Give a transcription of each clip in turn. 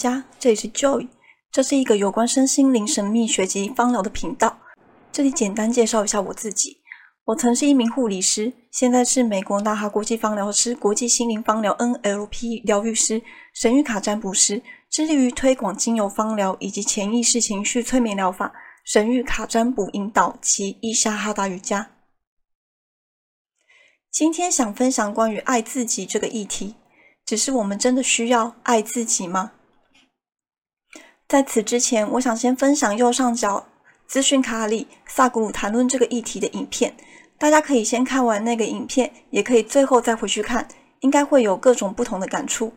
家，这里是 Joy，这是一个有关身心灵神秘学及芳疗的频道。这里简单介绍一下我自己，我曾是一名护理师，现在是美国纳哈国际芳疗师、国际心灵芳疗 NLP 疗愈师、神谕卡占卜师，致力于推广精油芳疗以及潜意识情绪催眠疗法、神谕卡占卜引导及伊莎哈达瑜伽。今天想分享关于爱自己这个议题。只是我们真的需要爱自己吗？在此之前，我想先分享右上角资讯卡里萨古鲁谈论这个议题的影片，大家可以先看完那个影片，也可以最后再回去看，应该会有各种不同的感触。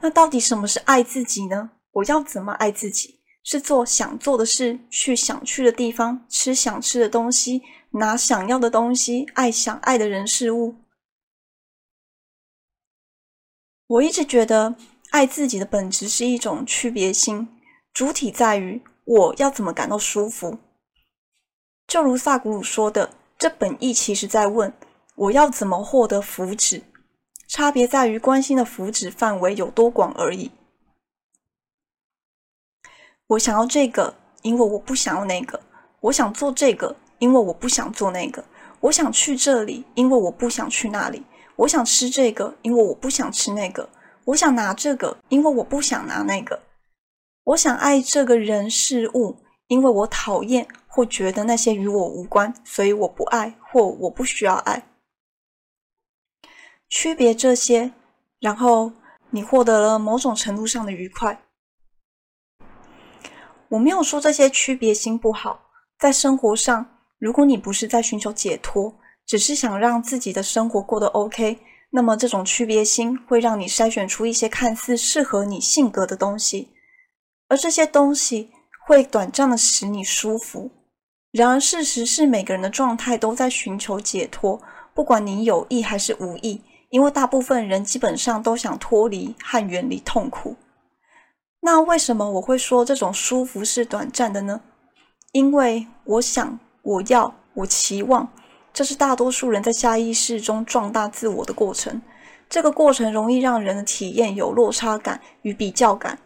那到底什么是爱自己呢？我要怎么爱自己？是做想做的事，去想去的地方，吃想吃的东西，拿想要的东西，爱想爱的人事物。我一直觉得，爱自己的本质是一种区别心，主体在于我要怎么感到舒服。就如萨古鲁说的，这本意其实在问我要怎么获得福祉，差别在于关心的福祉范围有多广而已。我想要这个，因为我不想要那个；我想做这个，因为我不想做那个；我想去这里，因为我不想去那里。我想吃这个，因为我不想吃那个；我想拿这个，因为我不想拿那个；我想爱这个人事物，因为我讨厌或觉得那些与我无关，所以我不爱或我不需要爱。区别这些，然后你获得了某种程度上的愉快。我没有说这些区别心不好，在生活上，如果你不是在寻求解脱。只是想让自己的生活过得 OK，那么这种区别心会让你筛选出一些看似适合你性格的东西，而这些东西会短暂的使你舒服。然而，事实是每个人的状态都在寻求解脱，不管你有意还是无意，因为大部分人基本上都想脱离和远离痛苦。那为什么我会说这种舒服是短暂的呢？因为我想，我要，我期望。这是大多数人在下意识中壮大自我的过程。这个过程容易让人的体验有落差感与比较感。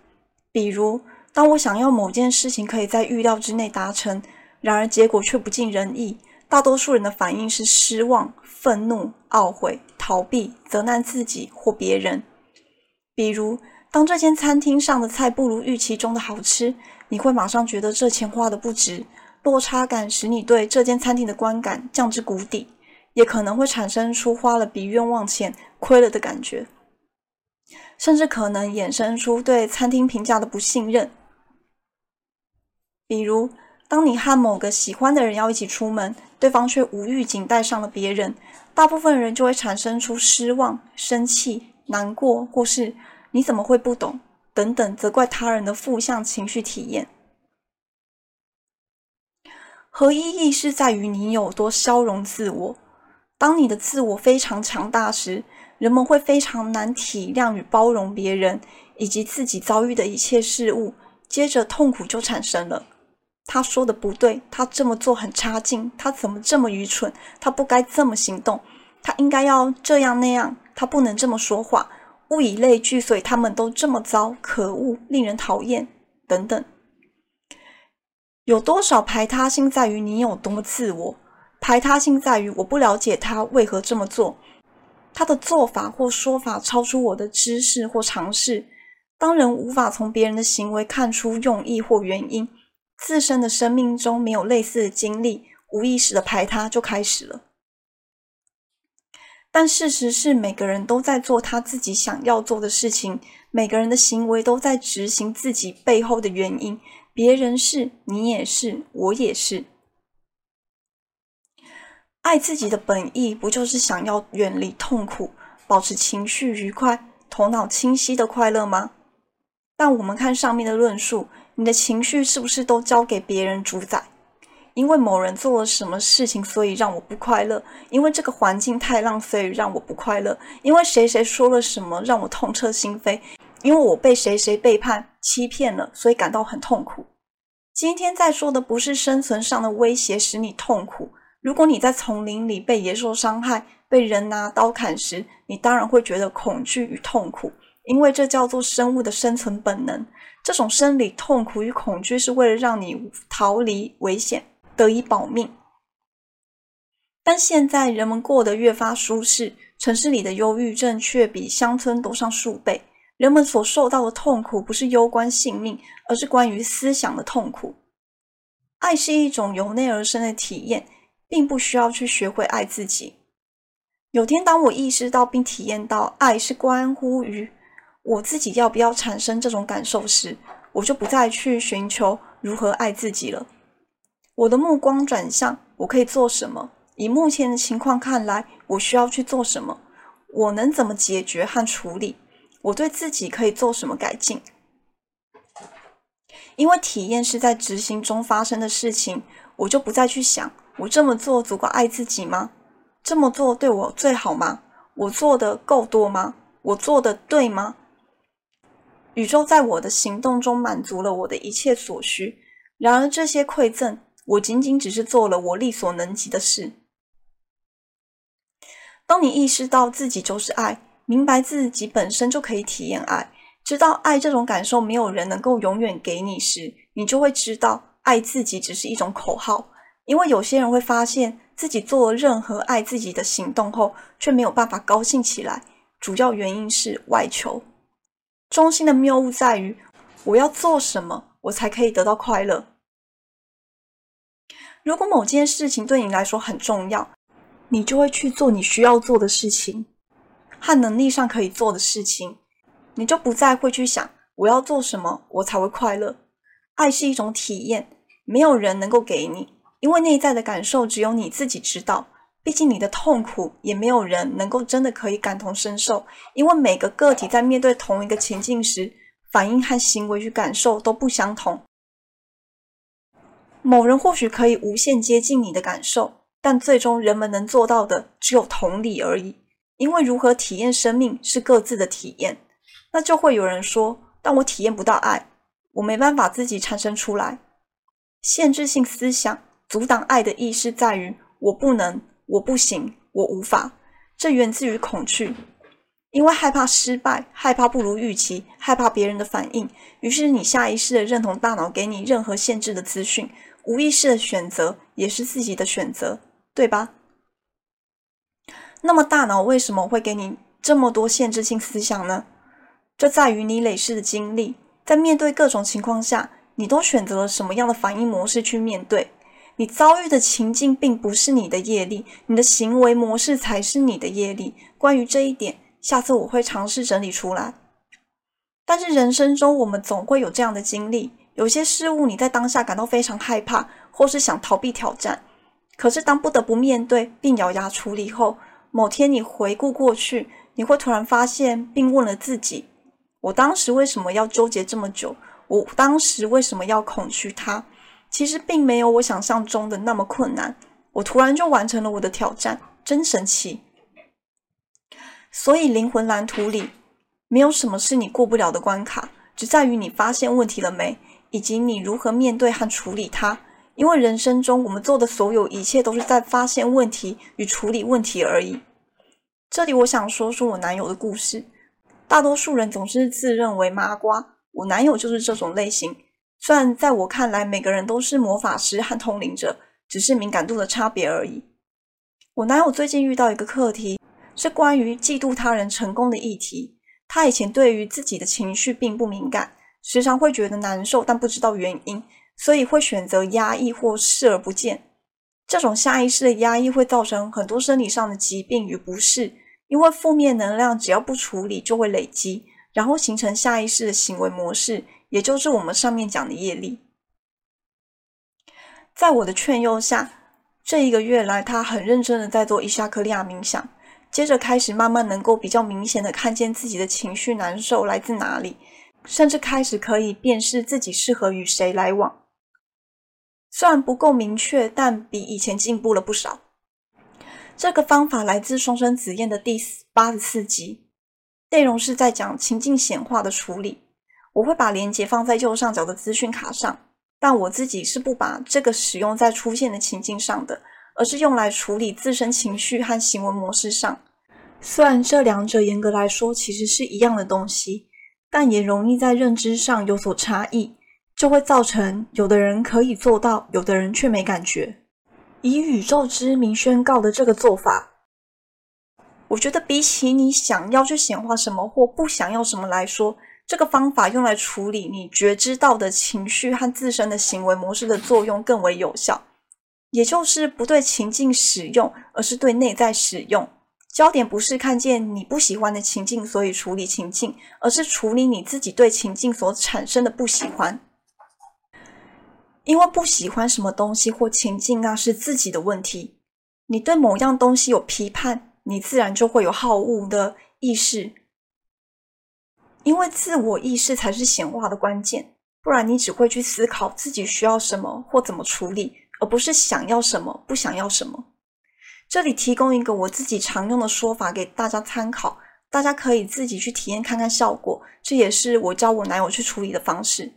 比如，当我想要某件事情可以在预料之内达成，然而结果却不尽人意，大多数人的反应是失望、愤怒、懊悔、逃避、责难自己或别人。比如，当这间餐厅上的菜不如预期中的好吃，你会马上觉得这钱花得不值。落差感使你对这间餐厅的观感降至谷底，也可能会产生出花了比冤枉钱亏了的感觉，甚至可能衍生出对餐厅评价的不信任。比如，当你和某个喜欢的人要一起出门，对方却无预警带上了别人，大部分人就会产生出失望、生气、难过，或是你怎么会不懂等等责怪他人的负向情绪体验。合一意是在于你有多消融自我。当你的自我非常强大时，人们会非常难体谅与包容别人以及自己遭遇的一切事物。接着，痛苦就产生了。他说的不对，他这么做很差劲，他怎么这么愚蠢？他不该这么行动，他应该要这样那样，他不能这么说话。物以类聚，所以他们都这么糟，可恶，令人讨厌，等等。有多少排他性在于你有多么自我，排他性在于我不了解他为何这么做，他的做法或说法超出我的知识或常识。当人无法从别人的行为看出用意或原因，自身的生命中没有类似的经历，无意识的排他就开始了。但事实是，每个人都在做他自己想要做的事情，每个人的行为都在执行自己背后的原因。别人是，你也是，我也是。爱自己的本意，不就是想要远离痛苦，保持情绪愉快、头脑清晰的快乐吗？但我们看上面的论述，你的情绪是不是都交给别人主宰？因为某人做了什么事情，所以让我不快乐；因为这个环境太浪费让我不快乐；因为谁谁说了什么，让我痛彻心扉。因为我被谁谁背叛、欺骗了，所以感到很痛苦。今天在说的不是生存上的威胁使你痛苦。如果你在丛林里被野兽伤害、被人拿刀砍时，你当然会觉得恐惧与痛苦。因为这叫做生物的生存本能。这种生理痛苦与恐惧是为了让你逃离危险，得以保命。但现在人们过得越发舒适，城市里的忧郁症却比乡村多上数倍。人们所受到的痛苦不是攸关性命，而是关于思想的痛苦。爱是一种由内而生的体验，并不需要去学会爱自己。有天，当我意识到并体验到爱是关乎于我自己要不要产生这种感受时，我就不再去寻求如何爱自己了。我的目光转向我可以做什么。以目前的情况看来，我需要去做什么？我能怎么解决和处理？我对自己可以做什么改进？因为体验是在执行中发生的事情，我就不再去想我这么做足够爱自己吗？这么做对我最好吗？我做的够多吗？我做的对吗？宇宙在我的行动中满足了我的一切所需。然而这些馈赠，我仅仅只是做了我力所能及的事。当你意识到自己就是爱，明白自己本身就可以体验爱，知道爱这种感受没有人能够永远给你时，你就会知道爱自己只是一种口号。因为有些人会发现自己做了任何爱自己的行动后，却没有办法高兴起来，主要原因是外求。中心的谬误在于，我要做什么，我才可以得到快乐。如果某件事情对你来说很重要，你就会去做你需要做的事情和能力上可以做的事情，你就不再会去想我要做什么我才会快乐。爱是一种体验，没有人能够给你，因为内在的感受只有你自己知道。毕竟你的痛苦也没有人能够真的可以感同身受，因为每个个体在面对同一个情境时，反应和行为与感受都不相同。某人或许可以无限接近你的感受。但最终，人们能做到的只有同理而已。因为如何体验生命是各自的体验。那就会有人说：“但我体验不到爱，我没办法自己产生出来。”限制性思想阻挡爱的意识在于：我不能，我不行，我无法。这源自于恐惧，因为害怕失败，害怕不如预期，害怕别人的反应。于是你下意识地认同大脑给你任何限制的资讯，无意识的选择也是自己的选择。对吧？那么大脑为什么会给你这么多限制性思想呢？这在于你累世的经历，在面对各种情况下，你都选择了什么样的反应模式去面对。你遭遇的情境并不是你的业力，你的行为模式才是你的业力。关于这一点，下次我会尝试整理出来。但是人生中，我们总会有这样的经历：有些事物你在当下感到非常害怕，或是想逃避挑战。可是，当不得不面对并咬牙处理后，某天你回顾过去，你会突然发现，并问了自己：我当时为什么要纠结这么久？我当时为什么要恐惧它？其实并没有我想象中的那么困难。我突然就完成了我的挑战，真神奇！所以，灵魂蓝图里没有什么是你过不了的关卡，只在于你发现问题了没，以及你如何面对和处理它。因为人生中我们做的所有一切都是在发现问题与处理问题而已。这里我想说说我男友的故事。大多数人总是自认为麻瓜，我男友就是这种类型。虽然在我看来，每个人都是魔法师和通灵者，只是敏感度的差别而已。我男友最近遇到一个课题，是关于嫉妒他人成功的议题。他以前对于自己的情绪并不敏感，时常会觉得难受，但不知道原因。所以会选择压抑或视而不见，这种下意识的压抑会造成很多生理上的疾病与不适，因为负面能量只要不处理就会累积，然后形成下意识的行为模式，也就是我们上面讲的业力。在我的劝诱下，这一个月来他很认真的在做伊莎克利亚冥想，接着开始慢慢能够比较明显的看见自己的情绪难受来自哪里，甚至开始可以辨识自己适合与谁来往。虽然不够明确，但比以前进步了不少。这个方法来自双生子宴的第八十四集，内容是在讲情境显化的处理。我会把链接放在右上角的资讯卡上，但我自己是不把这个使用在出现的情境上的，而是用来处理自身情绪和行为模式上。虽然这两者严格来说其实是一样的东西，但也容易在认知上有所差异，就会造成有的人可以做到，有的人却没感觉。以宇宙之名宣告的这个做法，我觉得比起你想要去显化什么或不想要什么来说，这个方法用来处理你觉知到的情绪和自身的行为模式的作用更为有效。也就是不对情境使用，而是对内在使用。焦点不是看见你不喜欢的情境，所以处理情境，而是处理你自己对情境所产生的不喜欢。因为不喜欢什么东西或情境，那是自己的问题。你对某样东西有批判，你自然就会有好恶的意识。因为自我意识才是显化的关键，不然你只会去思考自己需要什么或怎么处理。而不是想要什么，不想要什么。这里提供一个我自己常用的说法给大家参考，大家可以自己去体验看看效果。这也是我教我男友去处理的方式。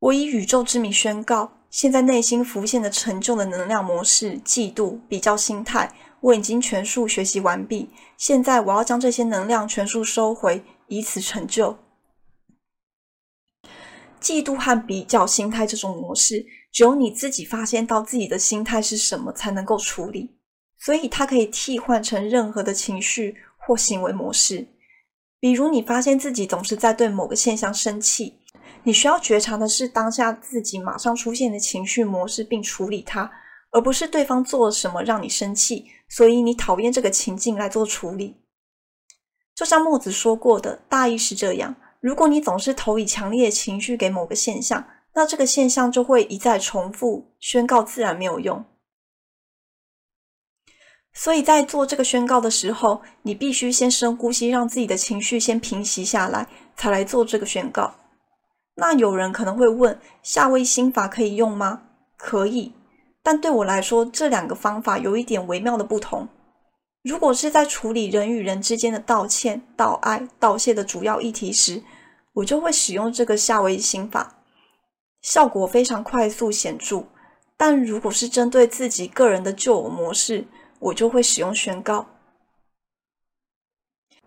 我以宇宙之名宣告，现在内心浮现的成就的能量模式、嫉妒、比较心态，我已经全数学习完毕。现在我要将这些能量全数收回，以此成就。嫉妒和比较心态这种模式，只有你自己发现到自己的心态是什么，才能够处理。所以它可以替换成任何的情绪或行为模式。比如你发现自己总是在对某个现象生气，你需要觉察的是当下自己马上出现的情绪模式，并处理它，而不是对方做了什么让你生气，所以你讨厌这个情境来做处理。就像墨子说过的，大意是这样。如果你总是投以强烈的情绪给某个现象，那这个现象就会一再重复，宣告自然没有用。所以在做这个宣告的时候，你必须先深呼吸，让自己的情绪先平息下来，才来做这个宣告。那有人可能会问：夏威心法可以用吗？可以，但对我来说，这两个方法有一点微妙的不同。如果是在处理人与人之间的道歉、道爱、道谢的主要议题时，我就会使用这个夏威心法，效果非常快速显著。但如果是针对自己个人的旧我模式，我就会使用宣告。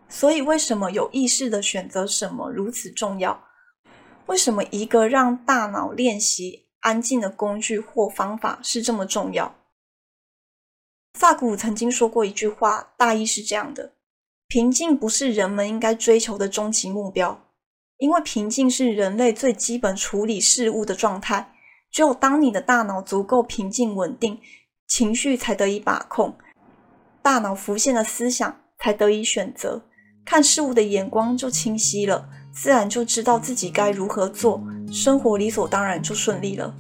所以，为什么有意识的选择什么如此重要？为什么一个让大脑练习安静的工具或方法是这么重要？萨古曾经说过一句话，大意是这样的：平静不是人们应该追求的终极目标，因为平静是人类最基本处理事物的状态。只有当你的大脑足够平静稳定，情绪才得以把控，大脑浮现的思想才得以选择，看事物的眼光就清晰了，自然就知道自己该如何做，生活理所当然就顺利了。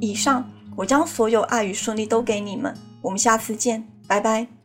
以上。我将所有爱与顺利都给你们，我们下次见，拜拜。